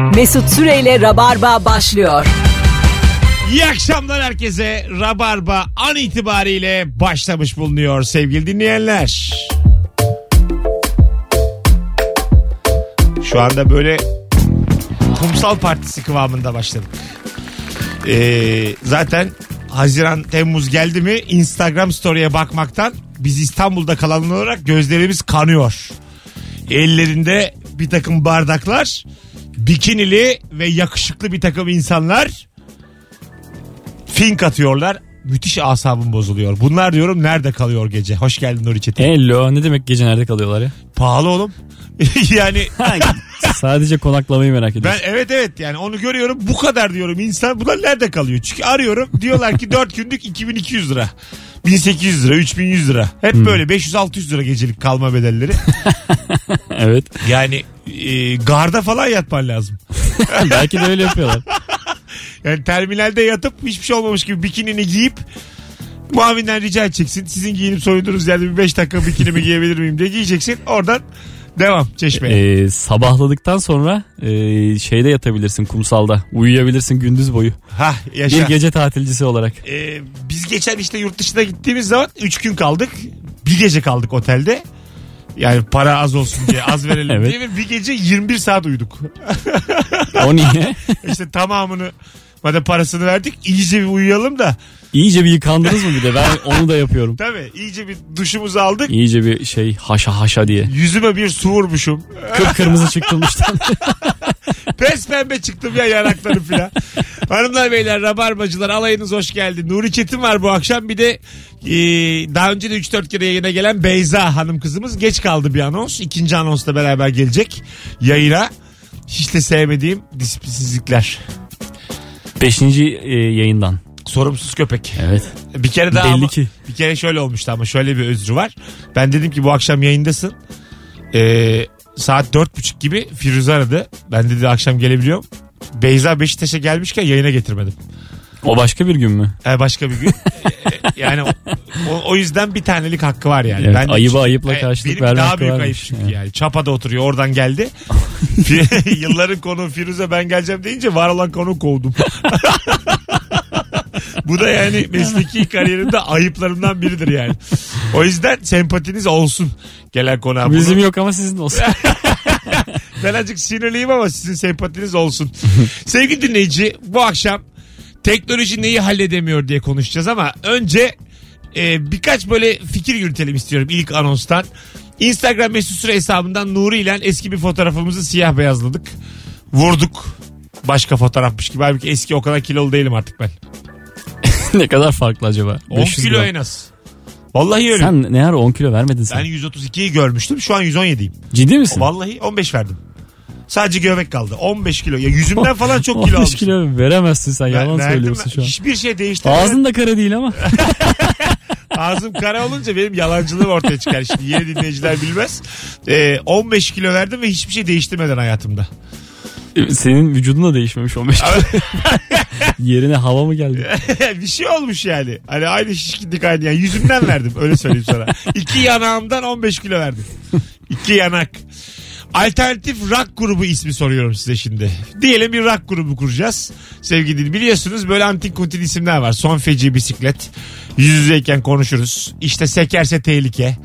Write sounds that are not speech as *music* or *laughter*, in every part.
Mesut Süreyle Rabarba başlıyor. İyi akşamlar herkese. Rabarba an itibariyle başlamış bulunuyor sevgili dinleyenler. Şu anda böyle kumsal partisi kıvamında başladık. Ee, zaten Haziran Temmuz geldi mi Instagram story'e bakmaktan biz İstanbul'da kalan olarak gözlerimiz kanıyor. Ellerinde bir takım bardaklar, bikinili ve yakışıklı bir takım insanlar fink atıyorlar. Müthiş asabım bozuluyor. Bunlar diyorum nerede kalıyor gece? Hoş geldin Nuri Çetin. Hello ne demek gece nerede kalıyorlar ya? Pahalı oğlum. *laughs* yani Sadece konaklamayı merak ben ediyorum. evet evet yani onu görüyorum bu kadar diyorum insan bunlar nerede kalıyor? Çünkü arıyorum diyorlar ki 4 günlük 2200 lira. 1800 lira 3100 lira. Hep böyle 500-600 lira gecelik kalma bedelleri. *laughs* evet. Yani e, garda falan yatman lazım. *laughs* Belki de öyle yapıyorlar. Yani terminalde yatıp hiçbir şey olmamış gibi bikinini giyip muavinden rica edeceksin. Sizin giyinip soyunduğunuz yerde bir 5 dakika bikinimi giyebilir miyim diye giyeceksin. Oradan devam çeşmeye. Ee, sabahladıktan sonra e, şeyde yatabilirsin kumsalda. Uyuyabilirsin gündüz boyu. Hah yaşa. Bir gece tatilcisi olarak. Ee, biz geçen işte yurt dışına gittiğimiz zaman 3 gün kaldık. Bir gece kaldık otelde. Yani para az olsun diye az verelim *laughs* Evet. diye bir gece 21 saat uyuduk. O niye? *laughs* İşte tamamını madem parasını verdik iyice bir uyuyalım da. İyice bir yıkandınız mı bir de? Ben *laughs* onu da yapıyorum. Tabii iyice bir duşumuzu aldık. İyice bir şey haşa haşa diye. Yüzüme bir su vurmuşum. Kıpkırmızı *laughs* çıktılmıştan. *laughs* Pes pembe çıktım ya yanaklarım filan. Hanımlar beyler rabarbacılar alayınız hoş geldi. Nuri Çetin var bu akşam bir de e, daha önce de 3-4 kere yayına gelen Beyza hanım kızımız geç kaldı bir anons. İkinci anonsla beraber gelecek yayına. Hiç de sevmediğim disiplinsizlikler. Beşinci e, yayından. Sorumsuz köpek. Evet. Bir kere daha Belli ama, ki. bir kere şöyle olmuştu ama şöyle bir özrü var. Ben dedim ki bu akşam yayındasın. Ee, saat dört buçuk gibi Firuze aradı. Ben dedi akşam gelebiliyorum. Beyza Beşiktaş'a gelmişken yayına getirmedim. O başka bir gün mü? Ee, başka bir gün. *laughs* Yani o, o yüzden bir tanelik hakkı var yani. Evet, de- ayıba ayıpla Ee, karşılık benim verme daha büyük varmış. ayıp çünkü Evet. yani. Çapa'da oturuyor oradan geldi. *laughs* Yılların konu Firuze ben geleceğim deyince var olan konu kovdum. *laughs* Bu da yani mesleki kariyerimde ayıplarımdan biridir yani. O yüzden sempatiniz olsun gelen konuğa. Bunu- Bizim yok ama sizin olsun. *laughs* Ben azıcık sinirliyim ama sizin sempatiniz olsun. Sevgili dinleyici bu akşam teknoloji neyi halledemiyor diye konuşacağız ama önce e, birkaç böyle fikir yürütelim istiyorum ilk anonstan. Instagram mesut süre hesabından Nuri ile eski bir fotoğrafımızı siyah beyazladık. Vurduk. Başka fotoğrafmış gibi. Halbuki eski o kadar kilolu değilim artık ben. *laughs* ne kadar farklı acaba? 10 500 kilo gram. en az. Vallahi öyle. Sen ne ara 10 kilo vermedin sen? Ben 132'yi görmüştüm. Şu an 117'yim. Ciddi misin? Vallahi 15 verdim. Sadece göbek kaldı. 15 kilo. Ya yüzümden falan çok kilo 15 almışım. kilo veremezsin sen yalan verdim söylüyorsun ben. şu an. Hiçbir şey değiştirmedi. Ağzın da kara değil ama. *laughs* Ağzım kara olunca benim yalancılığım ortaya çıkar. Şimdi yeni dinleyiciler bilmez. Ee, 15 kilo verdim ve hiçbir şey değiştirmeden hayatımda. Senin vücudun da değişmemiş 15 kilo. *laughs* Yerine hava mı geldi? *laughs* bir şey olmuş yani. Hani aynı şişkinlik aynı. Yani yüzümden verdim öyle söyleyeyim sana. İki yanağımdan 15 kilo verdim. İki yanak. Alternatif rock grubu ismi soruyorum size şimdi. Diyelim bir rock grubu kuracağız. Sevgili biliyorsunuz böyle antik kuntil isimler var. Son feci bisiklet. Yüz yüzeyken konuşuruz. İşte sekerse tehlike.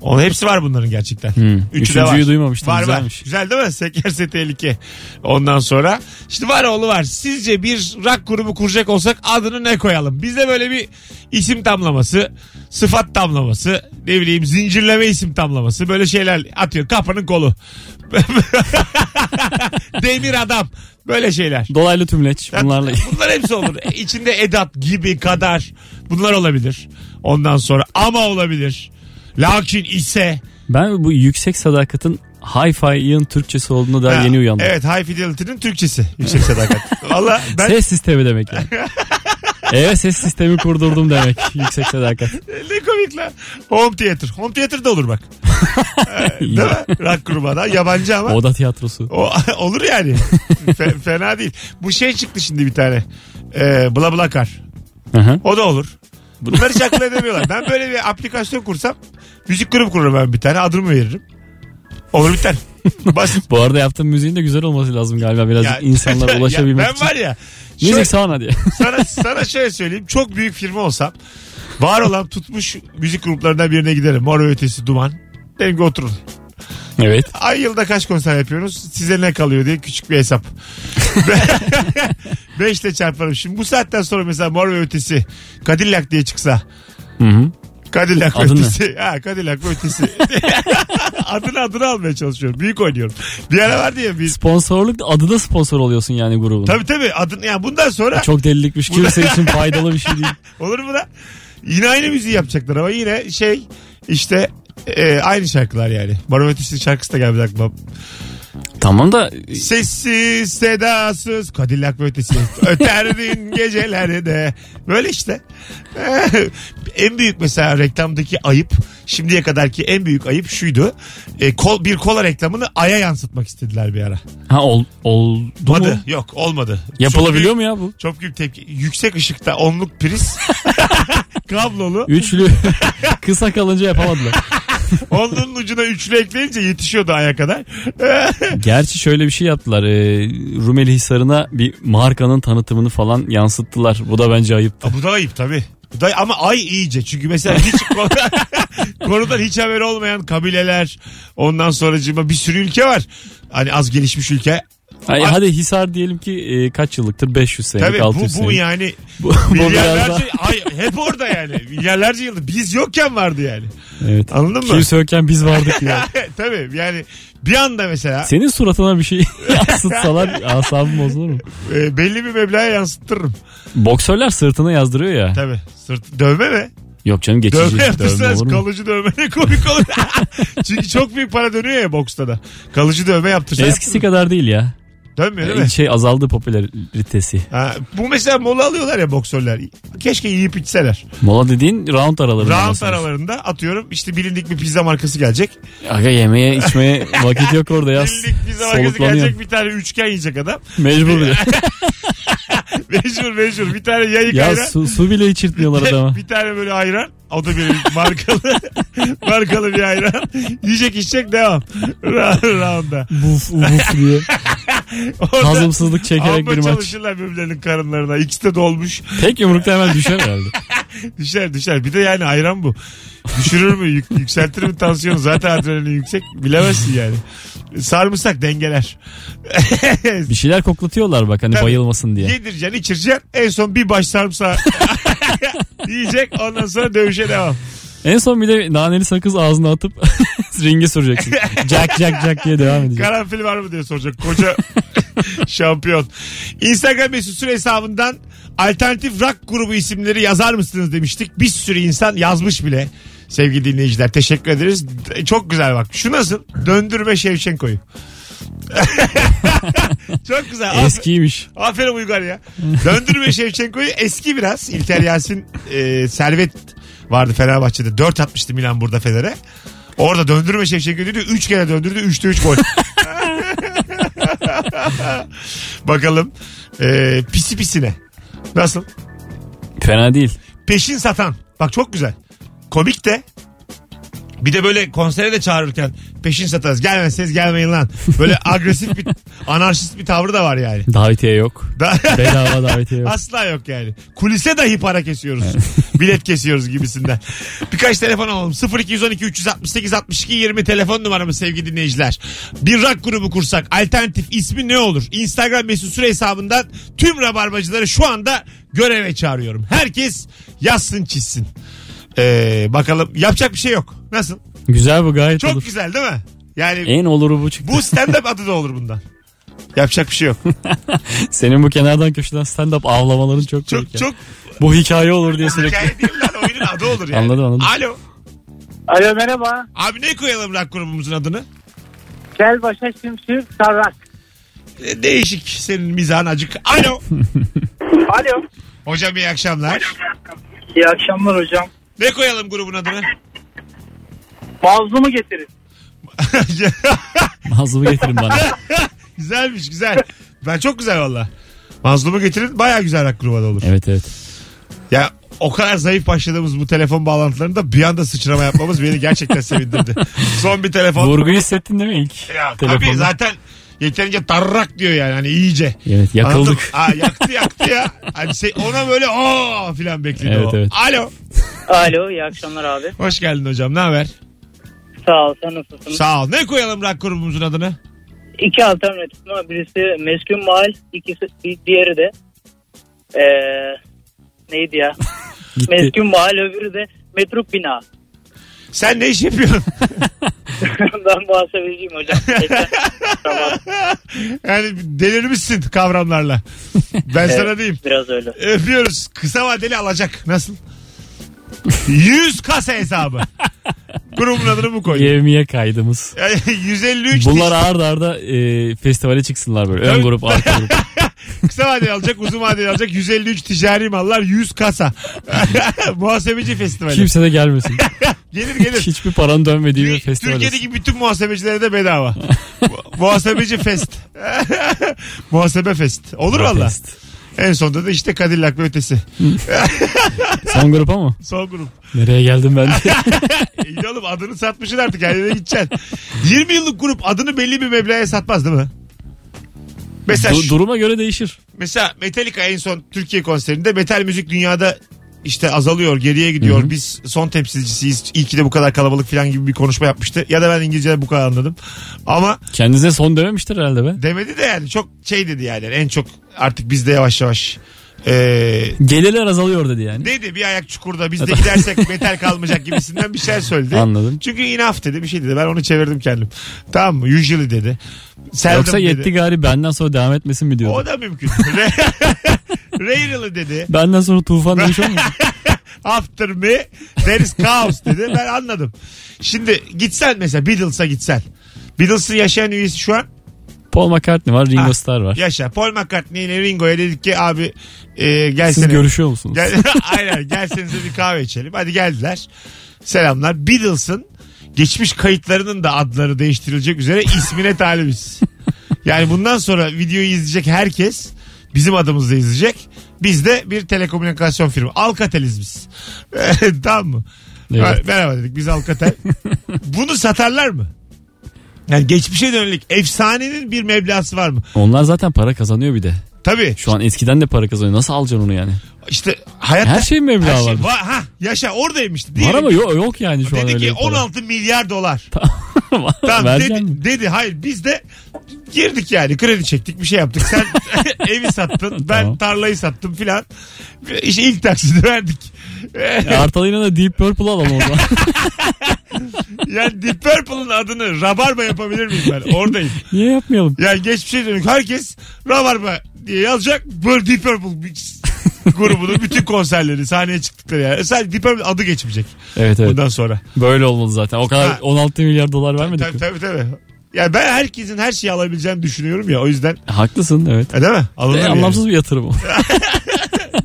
Onun hepsi var bunların gerçekten. Hmm. Üçü de Üçüncüyü var. duymamıştım, Var var. güzelmiş. Güzel değil mi? Sekerse tehlike. Ondan sonra işte var oğlu var. Sizce bir rock grubu kuracak olsak adını ne koyalım? Bizde böyle bir isim tamlaması, sıfat tamlaması, ne bileyim zincirleme isim tamlaması böyle şeyler atıyor. Kapının kolu. *laughs* Demir adam. Böyle şeyler. Dolaylı tümleç bunlarla. *laughs* Bunlar hepsi olur. E, İçinde edat gibi kadar bunlar olabilir. Ondan sonra ama olabilir. Lakin ise Ben bu yüksek sadakatin Hi-Fi'ın Türkçesi olduğunu daha Ha, yeni uyandım. Evet High Fidelity'nin Türkçesi. Yüksek sadakat. *laughs* Valla ben Ses sistemi demek yani. *laughs* evet ses sistemi kurdurdum demek. Yüksek sadakat. *laughs* ne komik lan. Home Theater. Home Theater da olur bak. Ee, Değil mi? Rock grubu da. Yabancı ama. Oda tiyatrosu. O, olur yani. Fe- fena değil. Bu şey çıktı şimdi bir tane. Ee, Bla Bla Car. Hı hı. O da olur. Bunları hiç akıl edemiyorlar. Ben böyle bir aplikasyon kursam müzik grubu kururum ben bir tane adımı veririm. Olur biter. *laughs* Basit. Bu arada yaptığım müziğin de güzel olması lazım galiba birazcık Ya- insanlara *laughs* Ya ulaşabilmek ben için. var ya. Müzik şöyle- sağına diye. *laughs* sana, sana şöyle söyleyeyim. Çok büyük firma olsam var olan tutmuş müzik gruplarından birine giderim. Mor ötesi duman. Dedim ki oturun. Evet. Ay yılda kaç konser yapıyorsunuz? Size ne kalıyor diye küçük bir hesap. *laughs* Beşle çarparım. Şimdi bu saatten sonra mesela Mor ve Ötesi Cadillac diye çıksa. Hı hı. Cadillac Adı ne? Ötesi. Ha Cadillac Ötesi. *laughs* adını adını almaya çalışıyorum. Büyük oynuyorum. Bir ara vardı ya biz. Sponsorluk adı da sponsor oluyorsun yani grubun. Tabii tabii adını yani bundan sonra Çok delilikmiş. Kimse için faydalı bir şey değil. *laughs* olur mu da? Yine aynı müziği yapacaklar ama yine şey işte e, aynı şarkılar yani. Ötesi şarkısı da gelmedi aklıma. Tamam da Sessiz sedasız Cadillac ve ötesi. *laughs* Öterdin gecelerde. Böyle işte. *laughs* En büyük mesela reklamdaki ayıp Şimdiye kadarki en büyük ayıp şuydu. E, kol, Bir kola reklamını aya yansıtmak istediler bir ara. Ha ol, oldu mu? Olmadı. Yok olmadı. Yapılabiliyor çok mu ya bu? büyük, Çok büyük tepki. Yüksek ışıkta onluk priz *laughs* Kablolu Üçlü *laughs* kısa kalınca yapamadılar. *laughs* Onluğun ucuna üçlü ekleyince yetişiyordu aya kadar *laughs* Gerçi şöyle bir şey yaptılar. E, Rumeli Hisarı'na bir markanın tanıtımını falan yansıttılar. Bu da bence ayıptı. Bu da ayıp tabii. Bu da, ama ay iyice çünkü mesela hiç konudan, hiç haberi olmayan kabileler ondan sonracığıma bir sürü ülke var. Hani az gelişmiş ülke. Ay, Ay- hadi Hisar diyelim ki e, kaç yıllıktır? 500 senelik, Tabii 600 bu, bu senelik. yani *laughs* Bu, milyarlarca daha... *laughs* ay, hep orada yani. Milyarlarca yıldır biz yokken vardı yani. Evet. Anladın mı? Kimse yokken biz vardık ya. *laughs* Tabii yani bir anda mesela Senin suratına bir şey yansıtsalar asabım bozulur mu? e, belli bir meblağa yansıtırım. Boksörler sırtına yazdırıyor ya. Tabii. Sırt, dövme mi? Yok canım geçici. Dövme Dövme, yaptırsanız olur mu? kalıcı dövme ne komik olur. Çünkü çok büyük para dönüyor ya boksta da. Kalıcı dövme yaptırsa Eskisi kadar değil ya. Dönmüyor değil mi? Şey azaldı popülaritesi. Ha, bu mesela mola alıyorlar ya boksörler. Keşke yiyip içseler. Mola dediğin round aralarında. Round basılır. aralarında atıyorum işte bilindik bir pizza markası gelecek. Aga yemeye içmeye *laughs* vakit yok orada ya. Bilindik pizza markası gelecek bir tane üçgen yiyecek adam. Mecbur *laughs* bile. *laughs* *laughs* mecbur mecbur bir tane yayık ya ayran. su, su bile içirtmiyorlar adama. bir tane böyle ayran. O da bir markalı *laughs* markalı bir ayran. Yiyecek içecek devam. Round'a. Buf uf diye. *laughs* Hazımsızlık çekerek bir maç. çalışırlar birbirlerinin karınlarına. İkisi de dolmuş. Tek yumrukta hemen düşer herhalde. Düşer düşer. Bir de yani ayran bu. Düşürür mü? Yük, yükseltir mi tansiyonu? Zaten adrenalin yüksek. Bilemezsin yani. Sarımsak dengeler. Bir şeyler koklatıyorlar bak hani Tabii. bayılmasın diye. Yedireceksin içireceksin. En son bir baş sarımsağı *laughs* yiyecek. Ondan sonra dövüşe devam. En son bir de naneli sakız ağzına atıp *laughs* ringe süreceksin. Jack jack jack diye devam edecek. Karanfil var mı diye soracak. Koca *laughs* şampiyon. Instagram mesut süre hesabından alternatif rock grubu isimleri yazar mısınız demiştik. Bir sürü insan yazmış bile. Sevgili dinleyiciler teşekkür ederiz. Çok güzel bak. Şu nasıl? Döndürme Şevçenko'yu. *laughs* Çok güzel. Eskiymiş. Aferin Uygar ya. Döndürme Şevçenko'yu eski biraz. İlker Yasin e, Servet vardı Fenerbahçe'de. 4 atmıştı Milan burada Fener'e. Orada döndürme Şevçenko dedi. 3 kere döndürdü. 3'te 3 gol. *laughs* Bakalım. E, pisi pisine. Nasıl? Fena değil. Peşin satan. Bak çok güzel. Komik de. Bir de böyle konsere de çağırırken peşin satarız. Gelmezseniz gelmeyin lan. Böyle *laughs* agresif bir anarşist bir tavrı da var yani. Davetiye yok. Da- *laughs* Bedava davetiye yok. Asla yok yani. Kulise dahi para kesiyoruz. Bilet kesiyoruz gibisinden. Birkaç telefon alalım. 0212 368 62 20 telefon numaramız sevgili dinleyiciler. Bir rock grubu kursak alternatif ismi ne olur? Instagram mesut süre hesabından tüm rabarbacıları şu anda göreve çağırıyorum. Herkes yazsın çizsin. Ee, bakalım yapacak bir şey yok. Nasıl? Güzel bu gayet Çok olur. güzel değil mi? Yani En oluru bu çıktı. bu stand-up adı da olur bundan. Yapacak bir şey yok. *laughs* Senin bu kenardan köşeden stand-up avlamaların çok Çok komik ya. çok Bu hikaye olur diye sürekli. hikaye değil lan oyunun adı olur yani. Anladım, anladım. Alo. Alo merhaba. Abi ne koyalım rock grubumuzun adını? Kelbaşa Şimşir Sarrak. E, Değişik senin mizahın acık. Alo. *laughs* Alo. Hocam iyi akşamlar. İyi akşamlar hocam. Ne koyalım grubun adını? Mazlumu getirin. *laughs* Mazlumu getirin bana. *laughs* Güzelmiş güzel. Ben çok güzel valla. Mazlumu getirin baya güzel rock grubu adı olur. Evet evet. Ya o kadar zayıf başladığımız bu telefon bağlantılarında bir anda sıçrama yapmamız beni gerçekten sevindirdi. *laughs* Son bir telefon. Vurgu hissettin değil mi ilk? Ya, tabii zaten yeterince tarrak diyor yani hani iyice. Evet yakıldık. Aa, yaktı yaktı ya. Hani şey, ona böyle o filan bekledi Evet, o. evet. Alo. Alo iyi akşamlar abi. Hoş geldin hocam ne haber? Sağ ol sen nasılsın? Sağ ol. Ne koyalım rock grubumuzun adını? İki alternatif var. Birisi Meskun Mahal, ikisi di- diğeri de eee neydi ya? *laughs* Meskun Mahal öbürü de Metruk Bina. Sen ne iş yapıyorsun? *laughs* *laughs* ben muhasebeciyim hocam. Sabah *laughs* yani delirmişsin kavramlarla. Ben sana diyeyim. biraz öyle. Öpüyoruz. Kısa vadeli alacak. Nasıl? 100 kasa hesabı. Grubun adını bu koydum. Yevmiye kaydımız. Yani 153 Bunlar arda arda e, festivale çıksınlar böyle. Ön grup, arka grup. *laughs* kısa vadeli alacak, uzun vadeli alacak. 153 ticari mallar, 100 kasa. Muhasebeci festivali. Kimse de gelmesin. Gelir gelir. Hiçbir paranın dönmediği bir festival. Türkiye'deki bütün muhasebecilere de bedava. Mu- *laughs* Muhasebeci fest. *laughs* Muhasebe fest. Olur valla. En sonunda da işte Cadillac ve ötesi. *laughs* Son grup ama. Son grup. Nereye geldim ben de. İyi oğlum adını satmışsın artık her yere gideceksin. 20 yıllık grup adını belli bir meblağa satmaz değil mi? Mesela, Du- şu- duruma göre değişir. mesela Metallica en son Türkiye konserinde metal müzik dünyada işte azalıyor, geriye gidiyor. Biz son temsilcisiyiz. İyi ki de bu kadar kalabalık falan gibi bir konuşma yapmıştı. Ya da ben İngilizce'de bu kadar anladım. Ama Kendinize son dememiştir herhalde be. demedi de yani çok şey dedi yani en çok artık bizde yavaş yavaş ee, Gelirler azalıyor dedi yani. dedi bir ayak çukurda biz de gidersek *laughs* metal kalmayacak gibisinden bir şey söyledi. Anladım. Çünkü inaf dedi bir şey dedi ben onu çevirdim kendim. Tamam mı? Usually dedi. Seldom Yoksa dedi. yetti gari benden sonra devam etmesin mi diyordu. O da mümkün. *laughs* Rarely dedi. Benden sonra tufan demiş olmuyor. *laughs* After me there is chaos dedi. Ben anladım. Şimdi gitsen mesela Beatles'a gitsen. Beatles'ın yaşayan üyesi şu an Paul McCartney var, Ringo Ha, Starr var. yaşa. Paul McCartney ile Ringo'ya dedik ki abi e, Siz gelsene. görüşüyor musunuz? Gel, *laughs* aynen gelsenize bir kahve içelim. Hadi geldiler. Selamlar. Beatles'ın geçmiş kayıtlarının da adları değiştirilecek üzere ismine talibiz. *laughs* Yani bundan sonra videoyu izleyecek herkes bizim adımızla izleyecek. Biz de bir telekomünikasyon firma. Alcatel'iz biz. *laughs* tamam mı? Evet. Merhaba dedik biz Alcatel. *laughs* Bunu satarlar mı? Yani geçmişe dönük efsanenin bir meblası var mı? Onlar zaten para kazanıyor bir de. Tabii. Şu an eskiden de para kazanıyor. Nasıl alacaksın onu yani? İşte hayatta Her şeyin meblağı her şey var. Ha, yaşa oradaymıştı. Var ama yok, yok yani şu an Dedi öyle ki bir para. 16 milyar dolar. Tamam Vereceksin dedi, mi? dedi hayır biz de girdik yani kredi çektik bir şey yaptık. Sen *laughs* evi sattın ben Tamam. tarlayı sattım filan. İşte ilk taksidi verdik. E, Artalay'ına da Deep Purple alalım o zaman. *laughs* yani Deep Purple'ın adını Rabarba yapabilir miyim ben? Oradayım. Niye yapmayalım? Yani geçmişe dönük herkes Rabarba diye yazacak. Böyle Deep Purple grubunun bütün konserleri sahneye çıktıkları yani. Sadece Deep Purple adı geçmeyecek Evet evet. bundan sonra. Böyle olmalı zaten. O kadar Ha. 16 milyar dolar vermedik Tabii mi? tabii tabii. Ya ben herkesin her şeyi alabileceğini düşünüyorum ya o yüzden. Haklısın evet. E, değil mi? Alınır E, yani. anlamsız bir yatırım o. *laughs*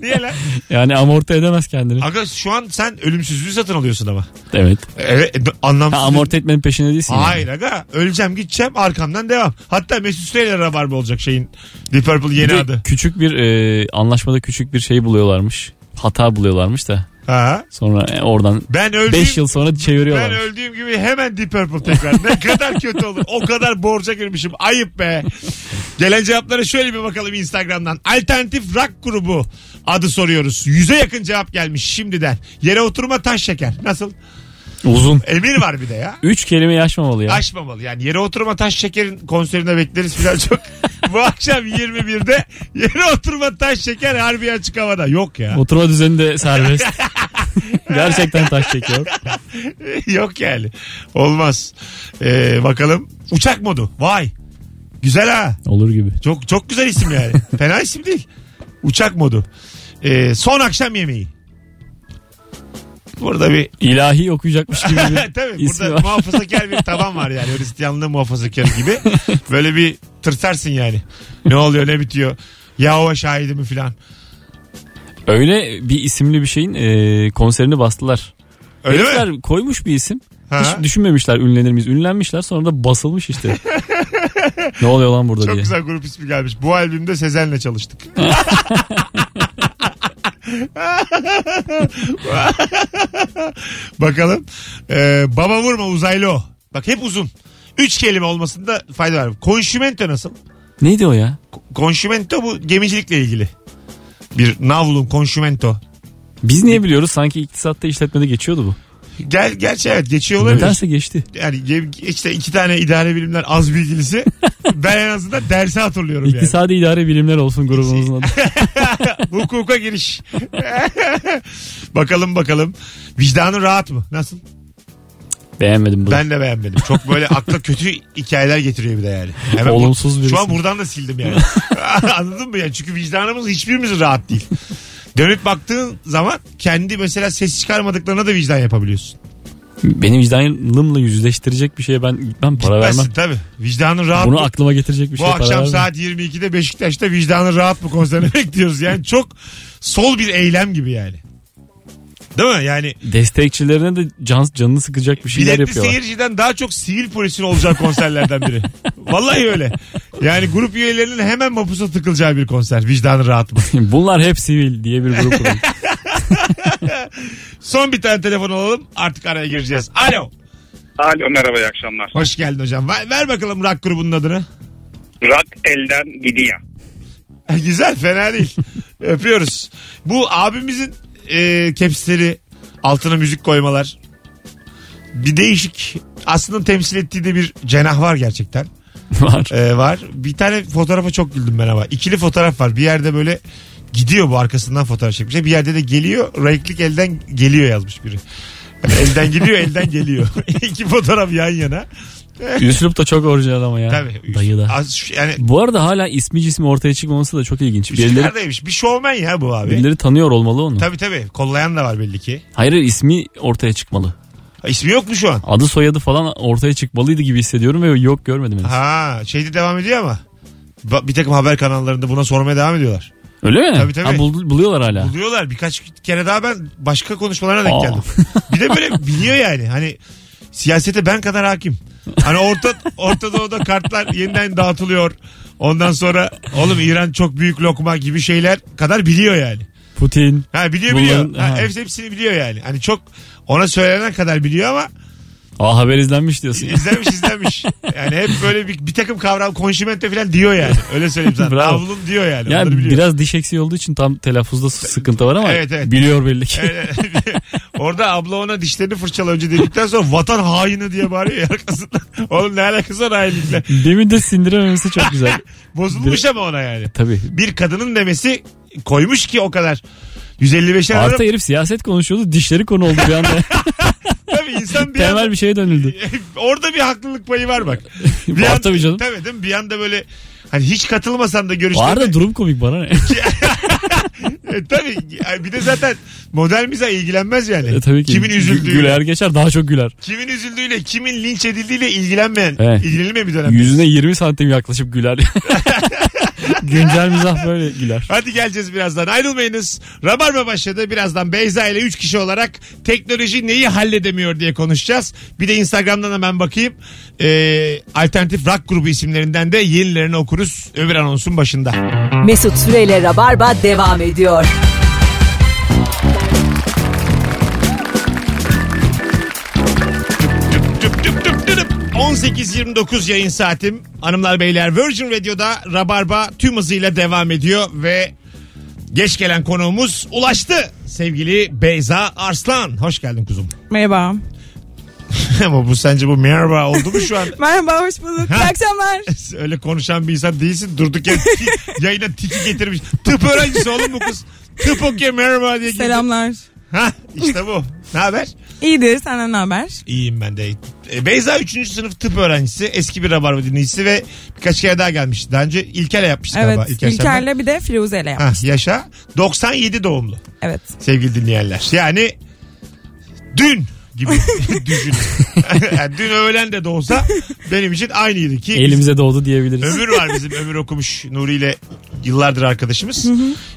Niye lan? *laughs* Yani amorti edemez kendini. Aga şu an sen ölümsüzlüğü satın alıyorsun ama. Evet. Evet e, anlamsız. Ha, amorti etmenin peşinde değilsin. yani. Hayır aga öleceğim gideceğim arkamdan devam. Hatta Mesut Süreyle rabarba olacak şeyin Deep Purple Bir yeni de adı. küçük bir e, anlaşmada küçük bir şey buluyorlarmış. Hata buluyorlarmış da. Ha. Sonra e, oradan Ben öldüğüm, 5 yıl sonra ben çeviriyorlar. öldüğüm gibi hemen Deep Purple tekrar. ne kadar kötü olur. O kadar borca girmişim. Ayıp be. Gelen cevaplara şöyle bir bakalım Instagram'dan. Alternatif rock grubu adı soruyoruz. Yüze yakın cevap gelmiş şimdiden. Yere oturma taş şeker. Nasıl? Uzun. Emir var bir de ya. *laughs* 3 kelimeyi aşmamalı ya. Aşmamalı yani yere oturma taş şekerin konserine bekleriz falan çok. *laughs* Bu akşam 21'de yere oturma taş şeker harbi açık havada. Yok ya. Oturma düzeni de serbest. *laughs* Gerçekten taş çekiyor. Yok yani. Olmaz. Ee, bakalım. Uçak modu. Vay. Güzel ha. Olur gibi. Çok çok güzel isim yani. Fena isim değil. Uçak modu. Ee, son akşam yemeği. Burada bir İlahi okuyacakmış gibi *laughs* bir Tabii burada var. muhafazakar bir taban var yani. Hristiyanlığı muhafazakarı gibi. Böyle bir tırsarsın yani. Ne oluyor ne bitiyor. Yahova şahidi mi filan. Öyle bir isimli bir şeyin e, konserini bastılar. Öyle mi? Herifler koymuş bir isim. Ha? Hiç düşünmemişler ünlenir miyiz? Ünlenmişler sonra da basılmış işte. *laughs* ne oluyor lan burada Çok diye. güzel grup ismi gelmiş. Bu albümde Sezen'le çalıştık. *laughs* *laughs* Bakalım. Ee, baba vurma uzaylı o. Bak hep uzun. Üç kelime olmasında fayda var. Konşümento nasıl? Neydi o ya? Konşümento bu gemicilikle ilgili. Bir navlun konşümento. Biz niye biliyoruz? Sanki iktisatta işletmede geçiyordu bu. Gel, gerçi evet geçiyor olabilir. Nedense geçti. Yani işte iki tane idare bilimler az bilgilisi. *laughs* ben en azından dersi hatırlıyorum yani. İktisadi idare bilimler olsun grubumuzun adı. *laughs* Hukuka giriş. *laughs* bakalım bakalım. Vicdanın rahat mı? Nasıl? Beğenmedim bunu. Ben de beğenmedim. Çok böyle akla kötü hikayeler getiriyor bir de yani. Hemen Olumsuz birisi. Şu an buradan da sildim yani. Anladın mı yani? Çünkü vicdanımız hiçbirimizin rahat değil. Dönüp baktığın zaman kendi mesela ses çıkarmadıklarına da vicdan yapabiliyorsun. Benim vicdanımla yüzleştirecek bir şeye ben gitmem para vermem. Gitmezsin tabii. Vicdanın rahat Bunu mı? aklıma getirecek bir Bu şey para akşam vermem. saat 22'de Beşiktaş'ta vicdanın rahat mı konserini *laughs* bekliyoruz. Yani çok sol bir eylem gibi yani. Değil mi? Yani Destekçilerine de can, canını sıkacak bir şeyler biletli yapıyorlar. seyirciden daha çok sivil polisin olacağı konserlerden biri. *laughs* Vallahi öyle. Yani grup üyelerinin hemen mapusa tıkılacağı bir konser. Vicdanı rahat mı? *laughs* Bunlar hep sivil diye bir grup. *laughs* Son bir tane telefon alalım. Artık araya gireceğiz. Alo. Alo merhaba iyi akşamlar. Hoş geldin hocam. Ver, ver bakalım rock grubunun adını. Rock elden gidiyor. Güzel fena değil. Öpüyoruz. Bu abimizin e, kepsleri altına müzik koymalar. Bir değişik aslında temsil ettiği de bir cenah var gerçekten. *laughs* Var. E, var. Bir tane fotoğrafa çok güldüm ben ama. İkili fotoğraf var. Bir yerde böyle gidiyor bu arkasından fotoğraf çekmiş. Bir yerde de geliyor. Renklik elden geliyor yazmış biri. Yani elden gidiyor *laughs* elden geliyor. *laughs* İki fotoğraf yan yana. *laughs* Üslup da çok orijinal ama ya. Tabii. Dayı da. Az, yani Bu arada hala ismi cismi ortaya çıkmaması da çok ilginç. Birileri, Üsküdar'daymış. Bir şovmen ya bu abi. birileri tanıyor olmalı onu. Tabii tabii. Kollayan da var belli ki. Hayır ismi ortaya çıkmalı. Ha, İsmi yok mu şu an? Adı soyadı falan ortaya çıkmalıydı gibi hissediyorum ve yok görmedim henüz. Ha şeyde devam ediyor ama. Ba- Bir takım haber kanallarında buna sormaya devam ediyorlar. Öyle mi? Tabii, tabii. Ha, bul- buluyorlar hala. Buluyorlar. Birkaç kere daha ben başka konuşmalarına denk Aa. geldim. Bir de böyle *laughs* biliyor yani. Hani siyasete ben kadar hakim. Hani orta, Orta Doğu'da kartlar yeniden dağıtılıyor. Ondan sonra oğlum İran çok büyük lokma gibi şeyler kadar biliyor yani. Putin. Ha biliyor biliyor. Bunların- Ha, ha. hepsi, hepsini biliyor yani. Hani çok ona söylenen kadar biliyor ama Aa haber izlenmiş diyorsun. ya. izlemiş izlemiş. Yani hep böyle bir, bir takım kavram konşimente falan diyor yani. Öyle söyleyeyim sana. Bravo. Navlun diyor yani. Yani Onları biraz diş eksiği olduğu için tam telaffuzda sıkıntı var ama Evet, evet. biliyor belli ki. Evet. Orada abla ona dişlerini fırçala önce dedikten sonra vatan haini diye bağırıyor ya arkasından. Oğlum ne alakası var hainlikle? Demin de sindirememesi çok güzel. *laughs* Bozulmuş ama ona yani. Tabii. Bir kadının demesi koymuş ki o kadar. 155'er Artı arada herif siyaset konuşuyordu dişleri konu oldu bir anda. *laughs* tabii insan bir Temel anda, bir şeye dönüldü. *laughs* orada bir haklılık payı var bak. *laughs* Bir Var anda- tabii canım. Tabii değil mi? Bir anda böyle hani hiç katılmasan da görüşlerine. Var da durum komik bana ne? *laughs* E, tabii bir de zaten model miza ilgilenmez yani. E, tabii ki. Kimin üzüldüğüyle. Güler geçer daha çok güler. Kimin üzüldüğüyle, kimin linç edildiğiyle ilgilenmeyen, Evet. ilgilenilmeyen bir dönem. Yüzüne 20 santim yaklaşıp güler. Güncel mizah böyle güler. Hadi geleceğiz birazdan. Ayrılmayınız. Rabarba başladı. Birazdan Beyza ile 3 kişi olarak teknoloji neyi halledemiyor diye konuşacağız. Bir de Instagram'dan hemen bakayım. Ee, alternatif rock grubu isimlerinden de yenilerini okuruz. Öbür anonsun başında. Mesut Süreyle Rabarba devam ediyor. 18.29 yayın saatim. Hanımlar beyler Virgin Radio'da Rabarba tüm hızıyla devam ediyor ve geç gelen konuğumuz ulaştı. Sevgili Beyza Arslan. Hoş geldin kuzum. Merhaba. *laughs* Ama bu sence bu merhaba oldu mu şu an? *laughs* Merhaba hoş bulduk. İyi akşamlar. *laughs* Öyle konuşan bir insan değilsin. Durduk tiki- yayına tiki getirmiş. Tıp öğrencisi oğlum bu kız. Tıp okuyor merhaba diye. girdi. Ha işte bu. Ne haber? İyidir senden ne haber? İyiyim ben de. E, Beyza 3. sınıf tıp öğrencisi. Eski bir rabarba dinleyicisi ve birkaç kere daha gelmişti. Daha önce İlker'le yapmıştık Evet galiba. İlker senden. İlker'le bir de Firuze'yle. Ha, yaşa. 97 doğumlu Evet. sevgili dinleyenler. Yani dün gibi *laughs* düşün. *laughs* yani dün öğlen de doğsa benim için aynıydı ki. Elimize doğdu diyebiliriz. Ömür var bizim ömür okumuş Nuri ile yıllardır arkadaşımız.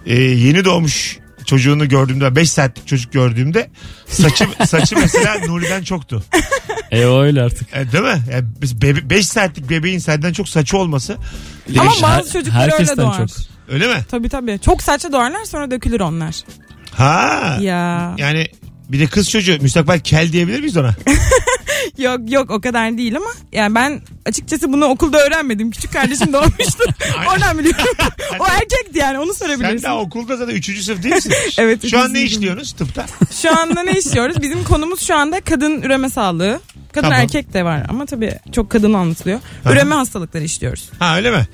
Ee, yeni doğmuş çocuğunu gördüğümde 5 saatlik çocuk gördüğümde saçı *laughs* saçı mesela Nuri'den çoktu. E öyle artık. E, değil mi? 5 saatlik bebeğin senden çok saçı olması Ama Her- bazı çocuklar öyle herkesten doğar. çok. öyle mi? Tabii tabii. Çok saçlı doğarlar sonra dökülür onlar. Ha. Ya. Yani bir de kız çocuğu müstakbel kel diyebilir miyiz ona? *laughs* *laughs* Yok yok o kadar değil ama yani ben açıkçası bunu okulda öğrenmedim. Küçük kardeşim doğmuştu. *laughs* Oradan biliyorum. *laughs* o erkekti yani onu Sen sorabilirsin. daha okulda zaten 3. sınıf değil misin? Evet, Şu an ne işliyorsunuz tıpta? Şu anda ne işliyoruz? Bizim konumuz şu anda kadın üreme sağlığı. Kadın Tamam. erkek de var ama tabii çok kadın anlatılıyor. Üreme hastalıkları işliyoruz. Ha öyle mi?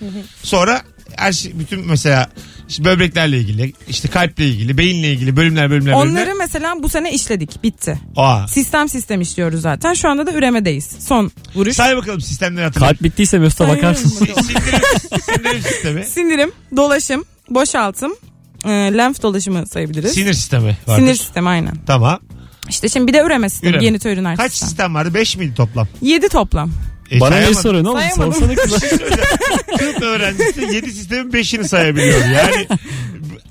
Sonra her şey, bütün mesela işte böbreklerle ilgili, işte kalple ilgili, beyinle ilgili bölümler bölümler bölümler. Onları mesela bu sene işledik. Bitti. Aa. Sistem sistem işliyoruz zaten. Şu anda da üremedeyiz. Son vuruş. Say bakalım sistemleri hatırla. Kalp bittiyse Mesut'a Sayıyorum bakarsın. Sindirim, sindirim sistemi. Sindirim, dolaşım, boşaltım, e, lenf dolaşımı sayabiliriz. Sinir sistemi vardır. Sinir sistemi aynen. Tamam. İşte şimdi bir de üreme sistemi. Üreme. Genitoüriner Kaç sistem. sistem vardı? 5 miydi toplam? 7 toplam. E, Bana ne sayamadım. soruyorsun oğlum? Sayamadım. Sorsana *laughs* kıza. Tıp öğrencisi 7 sistemin 5'ini sayabiliyor. Yani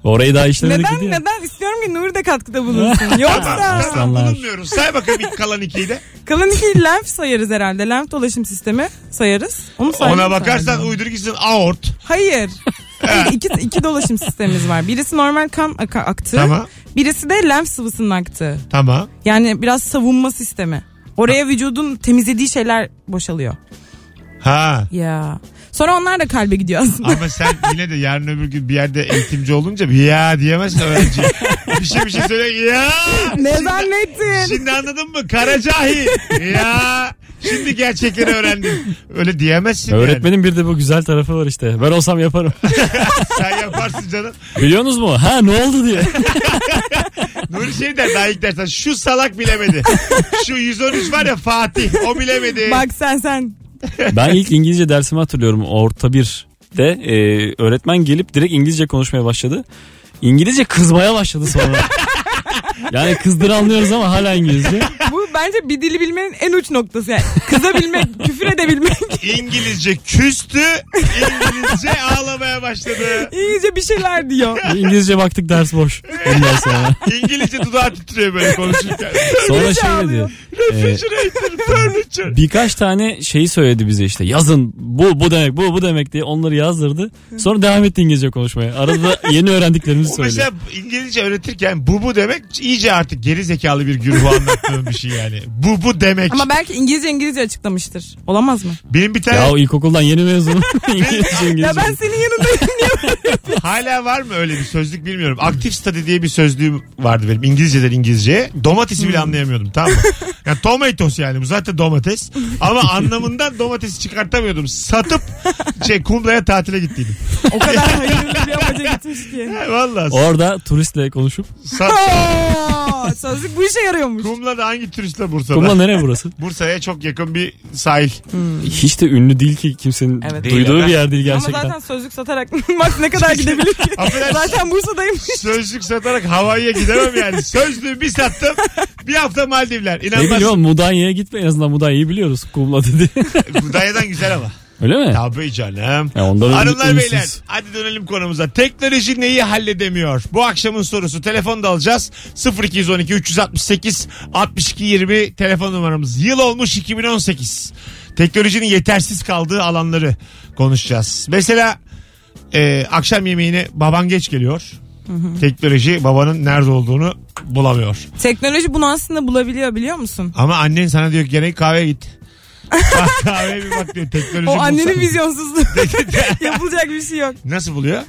Orayı daha işlemedik Neden ya. neden istiyorum ki Nur da katkıda bulunsun. *laughs* Yoksa tamam Aslanlar. bulunmuyoruz. Say bakalım ilk kalan ikiyi de. kalan iki lenf sayarız herhalde. Lenf dolaşım sistemi sayarız. Onu sayarız. Ona bakarsan uydur gitsin aort. Hayır. *laughs* Hayır, iki, iki dolaşım sistemimiz var. Birisi normal kan ak- aktığı. Tamam. Birisi de lenf sıvısının aktığı. Tamam. Yani biraz savunma sistemi. Oraya vücudun temizlediği şeyler boşalıyor. Ha. Ya. Sonra onlar da kalbe gidiyor aslında. Ama sen *laughs* yine de yarın öbür gün bir yerde eğitimci olunca bir ya diyemezsin öğrenci. bir şey bir şey söyle ya. ne Şimdi- zannettin? Şimdi anladın mı? Karacahi. Ya. Şimdi gerçekleri öğrendim. Öyle diyemezsin yani. Öğretmenin bir de bu güzel tarafı var işte. Ben olsam yaparım. *laughs* Sen yaparsın canım. Biliyorsunuz mu? Ha ne oldu diye. *laughs* Nuri şey der daha ilk dersen şu salak bilemedi. Şu 113 var ya Fatih o bilemedi. Bak sen sen. Ben ilk İngilizce dersimi hatırlıyorum. Orta bir de e, öğretmen gelip direkt İngilizce konuşmaya başladı. İngilizce kızmaya başladı sonra. yani kızdır anlıyoruz ama hala İngilizce. Bence bir dili bilmenin en uç noktası yani. Kızabilmek, *laughs* küfür edebilmek. İngilizce küstü. İngilizce ağlamaya başladı. İngilizce bir şeyler diyor. İngilizce baktık ders boş. Ondan sonra. İngilizce dudağı titriyor böyle konuşurken. Sonra şey dedi. e, Refrigerator, furniture. birkaç tane şeyi söyledi bize işte. Yazın bu bu demek bu bu demek diye onları yazdırdı. Sonra devam etti İngilizce konuşmaya. Arada da yeni öğrendiklerimizi söyledi. mesela İngilizce öğretirken bu bu demek iyice artık geri zekalı bir güruhu anlattığım bir şey yani. Bu bu demek. Ama belki İngilizce İngilizce açıklamıştır. Olamaz mı? Benim bir tane Ya o ilkokuldan yeni mezunum. *laughs* *laughs* İngilizce İngilizce. Ya ben senin yanındayım niye? *laughs* hala var mı öyle bir sözlük bilmiyorum. Active study diye bir sözlüğüm vardı benim İngilizceden İngilizceye. Domatesi bile anlayamıyordum tamam mı? Yani tomatoes yani bu zaten domates. Ama anlamından domatesi çıkartamıyordum. Satıp şey kumlaya tatile gittiydim. O kadar hayırlı bir amaca gitmiş ki. *laughs* Ha, Vallahi. Orada turistle konuşup. Sa- Oo, sözlük bu işe yarıyormuş. Kumla'da hangi turistle Bursa'da? Kumla nereye burası? *laughs* Bursa'ya çok yakın bir sahil. Hiç de ünlü değil ki kimsenin Evet. duyduğu Değil bir yer değil gerçekten. Ama zaten sözlük satarak *laughs* bak ne kadar gidebilir ki. Affedersin. zaten Bursa'dayım. Sözlük satarak Hawaii'ye gidemem yani. Sözlüğü bir sattım. Bir hafta Maldivler. Ne İnanmazsın. Mudanya'ya gitme en azından Mudanya'yı biliyoruz. Kumla dedi. *laughs* Budayadan güzel ama. Öyle mi? Tabii canım. Ya ondan ünlü- Hanımlar beyler hadi dönelim konumuza. Teknoloji neyi halledemiyor? Bu akşamın sorusu. Telefon da alacağız. 0212 368 62 20 telefon numaramız. Yıl olmuş 2018. Teknolojinin yetersiz kaldığı alanları konuşacağız. Mesela e, akşam yemeğine baban geç geliyor. Teknoloji babanın nerede olduğunu bulamıyor. Teknoloji bunu aslında bulabiliyor biliyor musun? Ama annen sana diyor ki gene kahveye git. *laughs* kahveye bir bak diyor teknoloji O annenin vizyonsuzluğu. *laughs* *laughs* Yapılacak bir şey yok. Nasıl buluyor?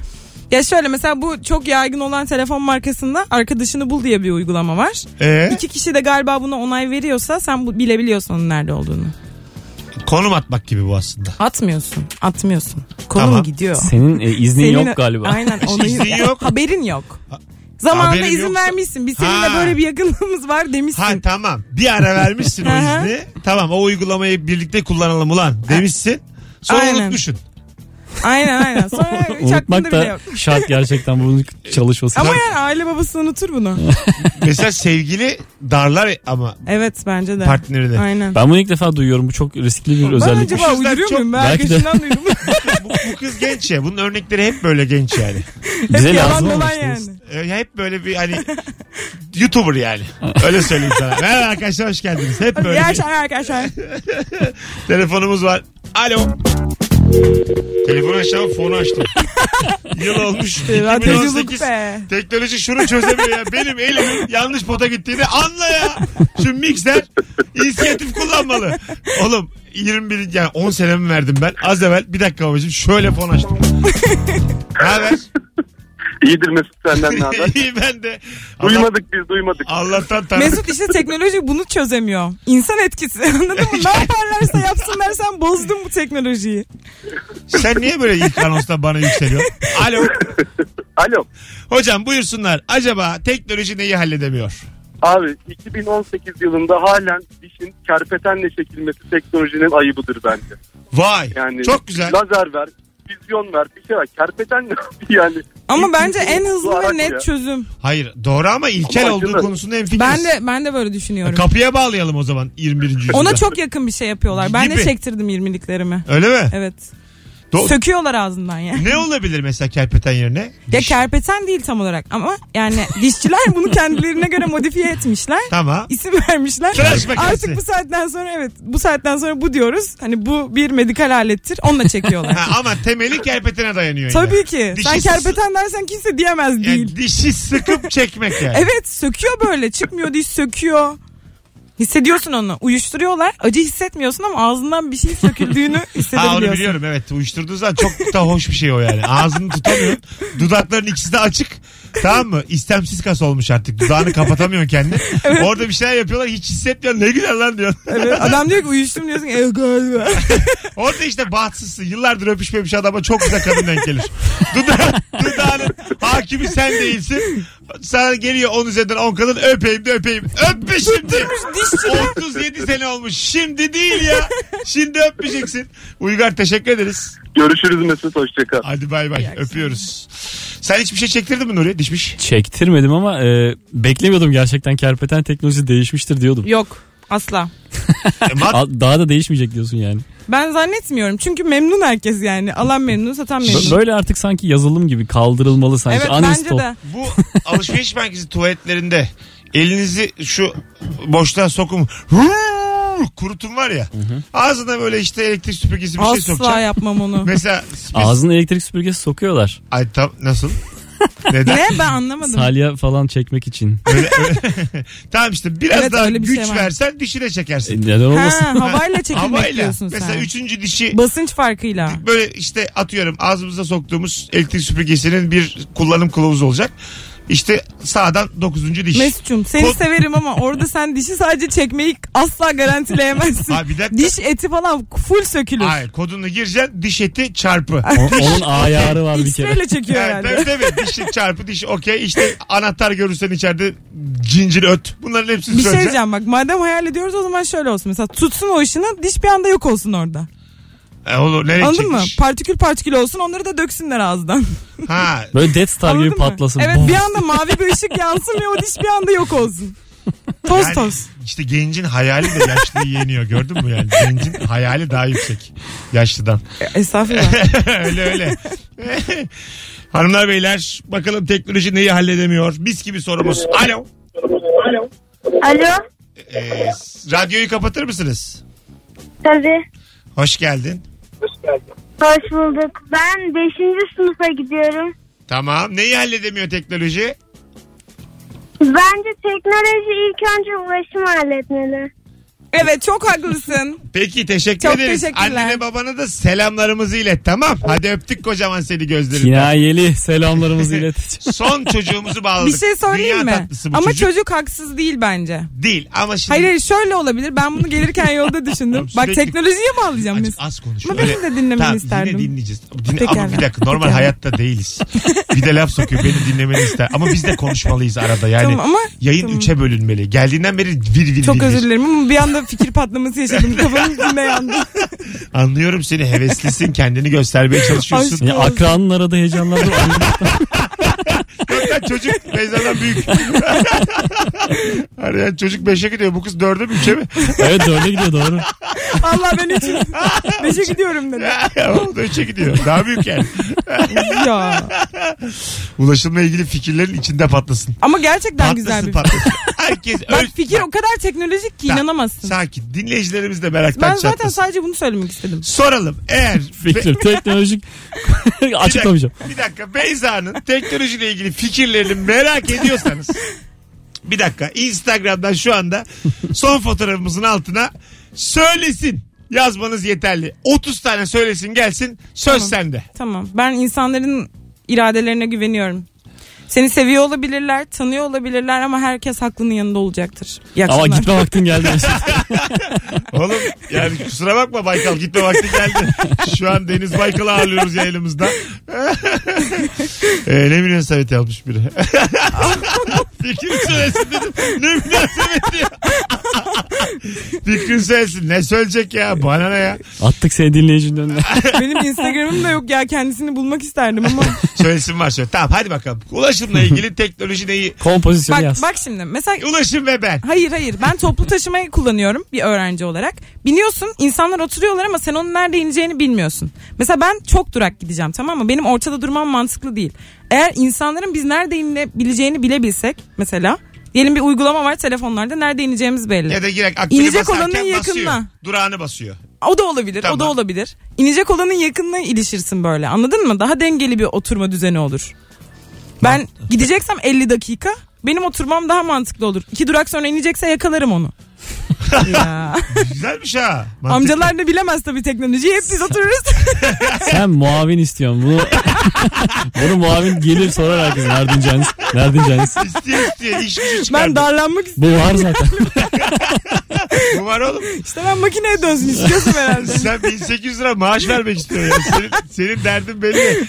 Ya şöyle mesela bu çok yaygın olan telefon markasında arkadaşını bul diye bir uygulama var. Ee, İki kişi de galiba buna onay veriyorsa sen bu, bilebiliyorsun onun nerede olduğunu. Konum atmak gibi bu aslında. Atmıyorsun. Atmıyorsun. Konum Tamam. gidiyor. Senin e, iznin Senin- yok galiba. Aynen. Onun *laughs* İznin yok. Haberin yok. Zamanında haberin izin yoksa- vermişsin. Biz seninle Ha. böyle bir yakınlığımız var demişsin. Ha tamam. Bir ara vermişsin o izni. Tamam o uygulamayı birlikte kullanalım ulan demişsin. Sonra Aynen. unutmuşsun. Aynen aynen. Sonra *laughs* hiç Unutmak bile da yok. şart gerçekten bunun çalışması. Ama yani aile babası unutur bunu. *laughs* Mesela sevgili darlar ama Evet bence de. partnerini. Aynen. Ben bunu ilk defa duyuyorum. Bu çok riskli bir Ben özellik. acaba yüzden uyduruyor çok- muyum? Ben Belki de. arkadaşından *laughs* duydum. bu, bu kız genç ya. Bunun örnekleri hep böyle genç yani. Bize Hep yalan lazım dolan işte. yani. Ee, hep böyle bir hani YouTuber yani. Öyle söyleyeyim sana. Merhaba arkadaşlar hoş geldiniz. Hep İyi böyle akşamlar arkadaşlar. telefonumuz var. Alo. Telefonu açtım fonu açtım. *laughs* Yıl olmuş. Radyoculuk 2018. be. Teknoloji şunu çözemiyor ya. Benim elimin yanlış pota gittiğini anla ya. Şu mikser inisiyatif kullanmalı. Oğlum 21 yani 10 senemi verdim ben. Az evvel bir dakika babacığım şöyle fon açtım. ne haber? İyidir Mesut senden ne haber? *laughs* İyi ben de. Allah, duymadık biz duymadık. Allah'tan tanrım. Mesut işte teknoloji bunu çözemiyor. İnsan etkisi *laughs* anladın mı? Ne yaparlarsa yapsınlar sen bozdun bu teknolojiyi. Sen niye böyle ilk anonsta bana yükseliyorsun? Alo. Alo. Hocam buyursunlar. Acaba teknoloji neyi halledemiyor? Abi 2018 yılında halen dişin kerpetenle çekilmesi teknolojinin ayıbıdır bence. Vay. Yani Çok güzel. lazer ver, vizyon ver bir şey var. Kerpeten ne *laughs* yani? Ama İlk bence en hızlı ve net ya. çözüm. Hayır doğru ama ilkel Ama olduğu acılı. konusunda hemfikiriz. Ben de ben de böyle düşünüyorum. Kapıya bağlayalım o zaman 21. yüzyılda. Ona çok yakın bir şey yapıyorlar. Ben Gibi. de çektirdim 20'liklerimi. Öyle mi? Evet. Do- Söküyorlar ağzından yani. ne olabilir mesela kerpeten yerine? Ya Diş. kerpeten değil tam olarak ama yani dişçiler bunu kendilerine göre modifiye etmişler. Tamam. İsim vermişler. Tıraş makinesi. Artık bu saatten sonra evet bu saatten sonra bu diyoruz. Hani bu bir medikal alettir. Onunla çekiyorlar. *laughs* Ha, ama temeli kerpetene dayanıyor yine. Tabii ki. Dişi Sen sı- kerpeten dersen kimse diyemez Yani değil. dişi sıkıp çekmek yani. Evet söküyor böyle. Çıkmıyor diş söküyor. Hissediyorsun onu. Uyuşturuyorlar. Acı hissetmiyorsun ama ağzından bir şey söküldüğünü *laughs* Ha onu hissedebiliyorsun. biliyorum evet uyuşturduğu zaman çok da hoş bir şey o yani. Ağzını tutamıyorsun. Dudakların ikisi de açık. Tamam mı? İstemsiz kas olmuş artık. Dudağını kapatamıyorsun kendini. Orada bir şeyler yapıyorlar hiç hissetmiyorsun. Ne güzel lan diyorsun. Evet, adam diyor ki uyuştum diyorsun. E, galiba. *laughs* Orada işte bahtsızsın. Yıllardır öpüşmemiş adama çok güzel kadın denk gelir. Duda, dudağının hakimi sen değilsin. Sana geliyor 10 üzerinden 10 kadın öpeyim de öpeyim. Öpme şimdi. Dişçi 37 sene olmuş. Şimdi değil ya. Şimdi öpmeyeceksin. Uygar teşekkür ederiz. Görüşürüz Mesut hoşçakal. Hadi bay bay. Öpüyoruz. Sen hiçbir şey çektirdin mi Nuri? Dişmiş. Çektirmedim ama e, beklemiyordum gerçekten kerpeten teknolojisi değişmiştir diyordum. Yok asla. E, Daha da değişmeyecek diyorsun yani. Ben zannetmiyorum. Çünkü memnun herkes yani. Alan memnun, satan memnun. Böyle artık sanki yazılım gibi kaldırılmalı sanki. Evet bence de. bu alışveriş *laughs* merkezi tuvaletlerinde elinizi şu boşluğa sokun. Kurutun var ya. Ağzına böyle işte elektrik süpürgesi bir şey Asla sokacaksın. yapmam onu. Mesela Ağzına elektrik süpürgesi sokuyorlar. Ay tam nasıl? Neden? ne? Ben anlamadım. Salya falan çekmek için. Öyle- öyle- *laughs* tamam işte biraz Evet, daha öyle bir güç şey var. versen dişine E, çekersin. neden olmasın? Ha, havayla *laughs* çekilmek Havayla. diyorsun Mesela sen. üçüncü dişi Basınç farkıyla. böyle işte atıyorum ağzımıza soktuğumuz elektrik süpürgesinin bir kullanım kılavuzu olacak. İşte sağdan dokuzuncu diş. Mesut'cum seni Kol- severim ama orada sen dişi sadece çekmeyi asla garantileyemezsin. Abi bir dakika. Diş eti falan full sökülür. Hayır kodunu gireceksin diş eti çarpı. O- onun ayarı var bir kere. X-ray'le çekiyor Evet, herhalde. tabii tabii dişi çarpı diş okey işte anahtar görürsen içeride cincir öt. Bunların hepsini Bir şey söyleyeceksin. diyeceğim bak madem hayal ediyoruz o zaman şöyle olsun. Mesela tutsun o ışını diş bir anda yok olsun orada. E, olur, nereye Anladın mı? çekmiş? Partikül partikül olsun onları da döksünler ağızdan. Ha, *laughs* Böyle Death Star Anladın gibi mı? patlasın. Evet bir anda mavi bir ışık yansın ve o diş bir anda yok olsun. Toz yani toz. işte gencin hayali de yaşlıyı yeniyor gördün mü yani? Gencin hayali daha yüksek yaşlıdan. Estağfurullah. *laughs* öyle öyle. Hanımlar beyler bakalım teknoloji neyi halledemiyor? Mis gibi sorumuz. Alo. Alo. Ee, radyoyu kapatır mısınız? Tabii. Hoş geldin. Hoş bulduk. Ben 5. sınıfa gidiyorum. Tamam. Neyi halledemiyor teknoloji? Bence teknoloji ilk önce ulaşım halletmeli. Evet çok haklısın. Peki teşekkür Çok ederiz. teşekkürler. Annene babana da selamlarımızı ilet tamam. Hadi öptük kocaman seni gözlerinden. Kinayeli selamlarımızı ileteceğim. *laughs* Son çocuğumuzu bağladık. Bir şey söyleyeyim Dünya mi? tatlısı bu Ama çocuk. çocuk. haksız değil bence. Değil ama şimdi... Hayır hayır şöyle olabilir. Ben bunu gelirken yolda düşündüm. Bak teknolojiye mi alacağım Azıcık Mesut? az konuş. Ama benim de dinlemeni tamam, isterdim. Yine dinleyeceğiz. Dinle, Pekala. ama bir dakika normal Pekala. hayatta değiliz. Bir de laf sokuyor beni dinlemeni ister. Ama biz de konuşmalıyız arada yani. Tamam ama- yayın tamam. üçe bölünmeli. Geldiğinden beri vir vir Çok vir vir. özür dilerim ama bir anda fikir patlaması yaşadım. Kafamın içinde yandı. *laughs* Anlıyorum seni heveslisin kendini göstermeye çalışıyorsun. Aşk- Ya akranın arada heyecanlandım. Lan çocuk Beyza'dan büyük. *laughs* Arayan çocuk 5'e gidiyor. Bu kız 4'e mi 3'e mi? evet dörde gidiyor doğru. Allah ben üçüm. Beşe gidiyorum dedi. o da 3'e gidiyor. Daha büyük yani. ya. Ulaşımla ilgili fikirlerin içinde patlasın. Ama gerçekten Patlasın güzel bir patlasın. Herkes Bak öl- fikir o kadar teknolojik ki inanamazsın. Sakin. Dinleyicilerimiz de meraktan Ben zaten çatlasın. sadece bunu söylemek istedim. Soralım. Eğer Fikir teknolojik Bir açıklamayacağım. bir dakika. Beyza'nın teknolojiyle ilgili fikirlerini merak ediyorsanız *laughs* bir dakika Instagram'dan şu anda son fotoğrafımızın altına söylesin yazmanız yeterli. 30 tane söylesin gelsin söz Tamam. sende. Tamam. Ben insanların iradelerine güveniyorum. Seni seviyor olabilirler, tanıyor olabilirler ama herkes haklının yanında olacaktır. İyi Ama akşamlar. gitme vaktin geldi. *laughs* *laughs* Oğlum yani kusura bakma Baykal gitme vakti geldi. Şu an Deniz Baykal'ı ağırlıyoruz yayınımızda. *laughs* ee, ne münasebet yapmış biri. Fikrini söylesin dedim. Ne münasebeti ya. *laughs* Fikrini söylesin. Ne söyleyecek ya? Bana ne ya? Attık seni dinleyicinin önüne. *laughs* Benim Instagram'ım da yok ya kendisini bulmak isterdim ama. Söylesin var söyle. Tamam hadi bakalım. Ulaşımla ilgili *laughs* teknoloji neyi? Kompozisyonu bak yaz. bak şimdi mesela Ulaşım ve ben. Hayır hayır ben toplu taşımayı kullanıyorum bir öğrenci olarak. Biniyorsun insanlar oturuyorlar ama sen onun nerede ineceğini bilmiyorsun. Mesela ben çok durak gideceğim tamam mı? Benim ortada durmam mantıklı değil. Eğer insanların biz nerede inebileceğini bilebilsek mesela. Diyelim bir uygulama var telefonlarda nerede ineceğimiz belli. Ya da direkt akbili İnecek olanın basıyor. yakınına. Durağını basıyor. O da olabilir o da Tamam. olabilir. İnecek olanın yakınına ilişirsin böyle anladın mı? Daha dengeli bir oturma düzeni olur. Ben gideceksem 50 dakika benim oturmam daha mantıklı olur. İki durak sonra inecekse yakalarım onu. Ya. *laughs* Güzelmiş ha. Mantıklı. Amcalar da bilemez tabii teknolojiyi. Hep biz otururuz. *laughs* Sen muavin istiyorsun. Bunu, *laughs* bunu muavin gelir sorar herkes. Nerede ineceğiniz? Nerede ineceğiniz? İstiyor istiyor. İş gücü çıkardı. ben darlanmak istiyorum. Bu var zaten. Bu var oğlum. İşte ben makineye dönsün istiyorsun herhalde. *laughs* Sen 1800 lira maaş vermek istiyorsun ya. Senin, senin derdin belli.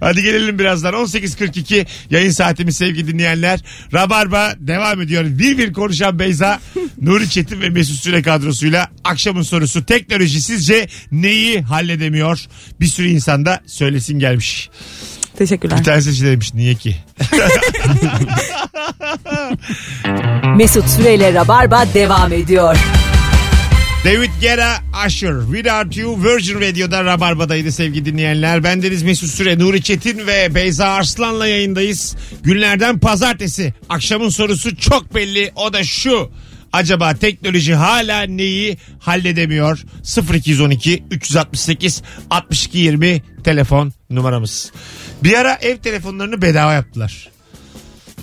Hadi gelelim birazdan. 18.42 yayın saatimiz sevgili dinleyenler. Rabarba devam ediyor. Bir bir konuşan Beyza, Nuri Çetin ve Mesut Süre kadrosuyla akşamın sorusu teknoloji sizce neyi halledemiyor? Bir sürü insan da söylesin gelmiş. Teşekkürler. Bir tanesi şey demiş niye ki? *laughs* Mesut Süreyle Rabarba devam ediyor. David Guerra Usher Without You Virgin Radio'da Rabarba'daydı sevgili dinleyenler. Bendeniz Mesut Süre, Nuri Çetin ve Beyza Arslan'la yayındayız. Günlerden pazartesi. Akşamın sorusu çok belli. O da şu. Acaba teknoloji hala neyi halledemiyor? 0212 368 62 20 telefon numaramız. Bir ara ev telefonlarını bedava yaptılar.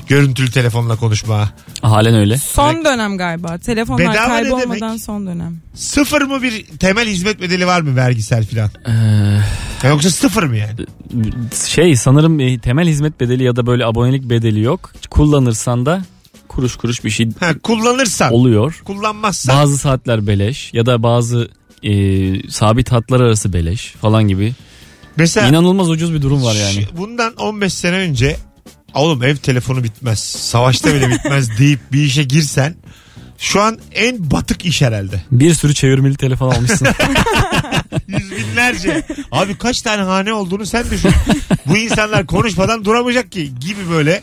Görüntülü telefonla konuşma. Halen öyle. Son dönem galiba. Telefonlar Bedava ne kaybolmadan demek? son dönem. Sıfır mı bir temel hizmet bedeli var mı vergisel filan? Ee, Yoksa sıfır mı yani? şey sanırım e, temel hizmet bedeli ya da böyle abonelik bedeli yok. Kullanırsan da kuruş kuruş bir şey Ha, kullanırsan. oluyor. Kullanmazsan. Bazı saatler beleş ya da bazı e, sabit hatlar arası beleş falan gibi. Mesela İnanılmaz ucuz bir durum var yani. şu- bundan 15 sene önce oğlum ev telefonu bitmez. Savaşta bile bitmez *laughs* deyip bir işe girsen şu an en batık iş herhalde. Bir sürü çevirmeli telefon almışsın. *laughs* Yüz binlerce. Abi kaç tane hane olduğunu sen düşün. Bu insanlar konuşmadan duramayacak ki gibi böyle.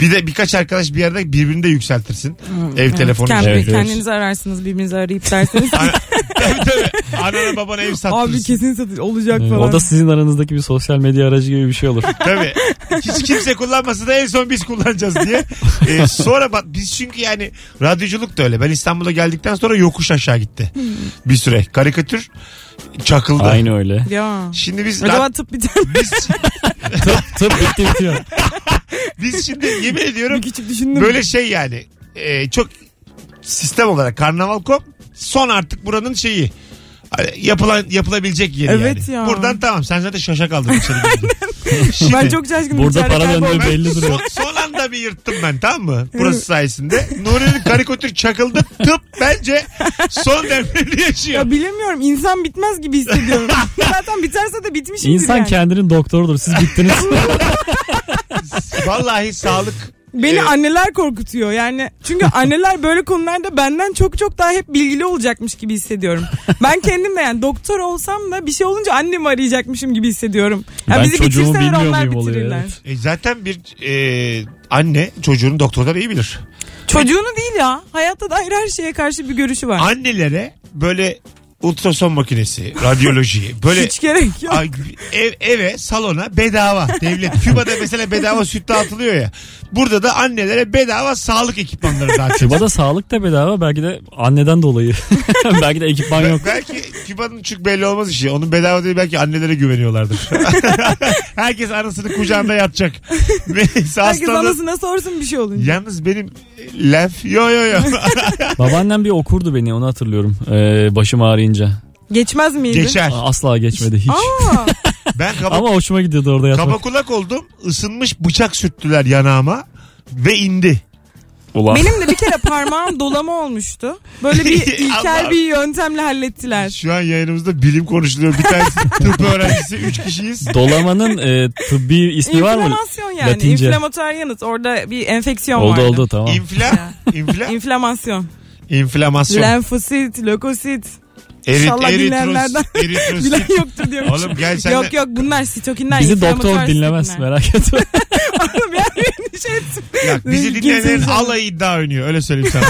Bir de birkaç arkadaş bir yerde birbirini de yükseltirsin. Ev telefonu. Kendi, Evet, evet. kendinizi ararsınız birbirinizi arayıp derseniz. Ana- *laughs* tabii tabii. Anana babana ev sattırsın. Abi kesin satış olacak Ee, falan. o da sizin aranızdaki bir sosyal medya aracı gibi bir şey olur. *laughs* Tabii. Hiç kimse kullanmasa da en son biz kullanacağız diye. Ee, sonra bak biz çünkü yani radyoculuk da öyle. Ben İstanbul'a geldikten sonra yokuş aşağı gitti. Bir süre. Karikatür çakıldı. Aynı öyle. Ya. Şimdi biz Acaba tıp biter mi? biz, Tıp, *laughs* tıp bitti bitiyor. *laughs* biz şimdi yemin ediyorum Bir küçük düşündüm. böyle şey yani e, çok sistem olarak karnaval.com son artık buranın şeyi yapılan yapılabilecek yeri Evet yani. ya. Buradan tamam sen zaten şaşa kaldın içeri *laughs* girdin. ben çok şaşkınım. Burada İçeride para kaybolmak. döndüğü belli duruyor. son bir yırttım ben tamam mı? Burası sayesinde. Nuri'nin karikatür çakıldı. Tıp bence son devrini yaşıyor. Ya bilemiyorum insan bitmez gibi hissediyorum. *laughs* Zaten biterse de bitmişimdir İnsan yani. kendinin doktorudur. Siz bittiniz. *laughs* Vallahi sağlık. Beni Ee, anneler korkutuyor yani. Çünkü *laughs* anneler böyle konularda benden çok çok daha hep bilgili olacakmış gibi hissediyorum. Ben kendim de yani doktor olsam da bir şey olunca annemi arayacakmışım gibi hissediyorum. Ya Ben bizi çocuğumu bitirseler bilmiyor onlar muyum oluyor, bitirirler. evet. e, zaten bir e, anne çocuğunu doktordan iyi bilir. Çocuğunu değil ya. Hayatta dair her şeye karşı bir görüşü var. Annelere böyle ultrason makinesi, radyoloji. *laughs* Böyle Hiç gerek yok. Ay, ev, eve salona bedava devlet. Küba'da mesela bedava süt dağıtılıyor ya. Burada da annelere bedava sağlık ekipmanları dağıtıyor. Küba'da sağlık da bedava belki de anneden dolayı. *laughs* belki de ekipman yok. Belki Küba'nın çünkü belli olmaz işi. Onun bedava değil belki annelere güveniyorlardır. *laughs* Herkes anasını kucağında yatacak. Neyse Herkes hastalığı. anasına sorsun bir şey olunca. Yalnız benim lenf yo yo yo. Babaannem bir okurdu beni onu hatırlıyorum. Ee, başım ağrıyınca. Geçmez miydi? Geçer. Asla geçmedi hiç. Aa, *laughs* Ben kaba, Ama hoşuma gidiyordu orada kaba yatmak. kulak oldum. Isınmış bıçak sürttüler yanağıma. Ve indi. Ulan. benim de bir kere parmağım *laughs* dolama olmuştu. Böyle bir *laughs* ilkel bir yöntemle hallettiler. Şu an yayınımızda bilim konuşuluyor. Bir tanesi tıp öğrencisi. Üç kişiyiz. Dolamanın e, tıbbi ismi var mı? İnflamasyon yani. Latince. İnflamatuar yanıt. Orada bir enfeksiyon Oldu vardı. oldu tamam. İnfla. İnfla. İnflamasyon. İnflamasyon. Lenfosit, lökosit. Erit, İnşallah eritros, dinleyenlerden *laughs* eritrosit. Bilen yoktur diyorum. Oğlum gel sen Yok de- yok bunlar sitokinler. Bizi doktor dinlemez sitokinler. merak etme. *laughs* Oğlum beni şey etsin. Ya, bizi dinleyenlerin alayı iddia oynuyor. Öyle söyleyeyim sana.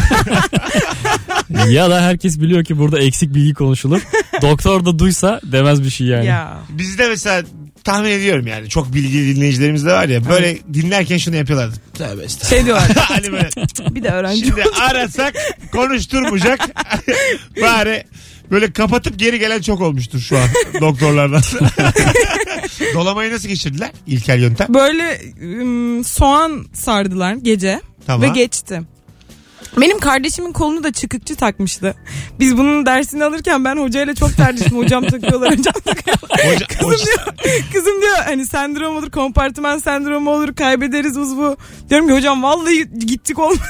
*laughs* ya da herkes biliyor ki burada eksik bilgi konuşulur. Doktor da duysa demez bir şey yani. Ya. Bizde mesela tahmin ediyorum yani. Çok bilgili dinleyicilerimiz de var ya. Böyle dinlerken şunu yapıyorlardı. Tövbe estağfurullah. Şey diyorlar. hani böyle bir de öğrenci. şimdi arasak konuşturmayacak. Bari böyle kapatıp geri gelen çok olmuştur şu an *laughs* doktorlardan. *laughs* Dolamayı nasıl geçirdiler? İlkel yöntem. Böyle ım, soğan sardılar gece Tamam. ve geçti. Benim kardeşimin kolunu da çıkıkçı takmıştı. Biz bunun dersini alırken ben hocayla çok tartıştım. Hocam takıyorlar, hocam takıyorlar. Hoca- Kızım hoca- diyor, kızım diyor hani sendrom olur, kompartıman sendromu olur, kaybederiz uzvu. Diyorum ki hocam vallahi gittik olmadı.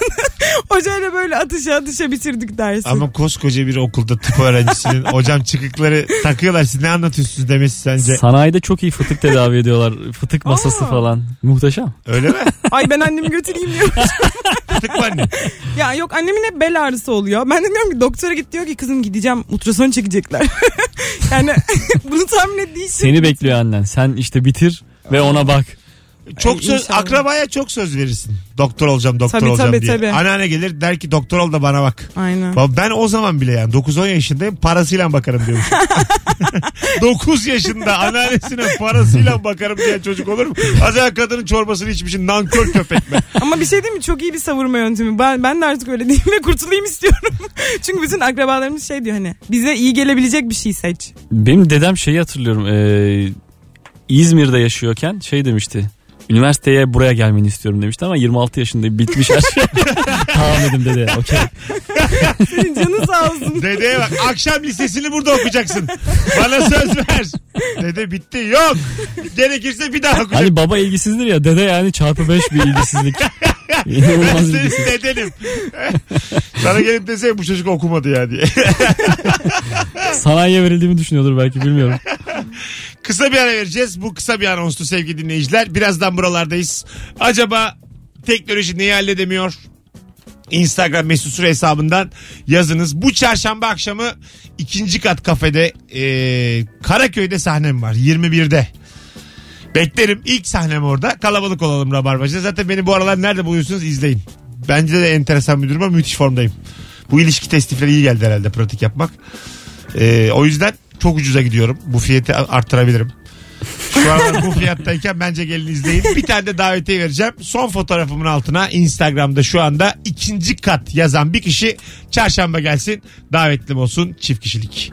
*laughs* hocayla böyle atışa atışa bitirdik dersi. Ama koskoca bir okulda tıp öğrencisinin *laughs* hocam çıkıkları takıyorlar. Siz ne anlatıyorsunuz demesi sence? Sanayide çok iyi fıtık tedavi ediyorlar. Fıtık masası Aa. falan. Muhteşem. Öyle mi? *laughs* Ay ben annemi götüreyim diyor. Tık mı anne? Ya yok annemin hep bel ağrısı oluyor. Ben de diyorum ki doktora git diyor ki kızım gideceğim ultrason çekecekler. yani bunu tahmin ettiği için. Seni bekliyor annen. Sen işte bitir ve ona bak. Çok söz, inşallah. akrabaya çok söz verirsin. Doktor olacağım, doktor Tabii, olacağım tabii, diye. tabii. Anneanne gelir der ki doktor ol da bana bak. Aynen. Baba Ben o zaman bile yani 9-10 yaşındayım parasıyla bakarım diyormuş. *laughs* 9 yaşında anneannesine parasıyla bakarım diyen çocuk olur mu? Az evvel kadının çorbasını içmişsin nankör köpek mi? *laughs* Ama bir şey değil mi? Çok iyi bir savurma yöntemi. Ben, ben de artık öyle değilim ve kurtulayım istiyorum. *laughs* Çünkü bütün akrabalarımız şey diyor hani bize iyi gelebilecek bir şey seç. Benim dedem şeyi hatırlıyorum. Ee, İzmir'de yaşıyorken şey demişti. Üniversiteye buraya gelmeni istiyorum demişti ama 26 yaşında bitmiş her şey. *laughs* tamam dedim dede. Okey. *laughs* Senin canın sağ olsun. Dedeye bak akşam lisesini burada okuyacaksın. Bana söz ver. Dede bitti yok. Gerekirse bir daha okuyacak. Hani baba ilgisizdir ya dede yani çarpı 5 bir ilgisizlik. *laughs* Ben İnanılmaz senin ilgisiz. dedenim. Sana gelip dese bu çocuk okumadı ya diye. Sanayiye verildiğimi düşünüyordur belki bilmiyorum. Kısa bir ara vereceğiz. Bu kısa bir anonstu sevgili dinleyiciler. Birazdan buralardayız. Acaba teknoloji neyi halledemiyor? Instagram mesut süre hesabından yazınız. Bu çarşamba akşamı ikinci kat kafede e, Karaköy'de sahnem var. 21'de. Beklerim. İlk sahnem orada. Kalabalık olalım Rabarbacı'da. Zaten beni bu aralar nerede buluyorsunuz izleyin. Bence de enteresan bir durum ama müthiş formdayım. Bu ilişki testifleri iyi geldi herhalde pratik yapmak. Ee, o yüzden çok ucuza gidiyorum. Bu fiyatı arttırabilirim. Şu an *laughs* bu fiyattayken bence gelin izleyin. Bir tane de davetiye vereceğim. Son fotoğrafımın altına Instagram'da şu anda ikinci kat yazan bir kişi çarşamba gelsin. Davetlim olsun çift kişilik.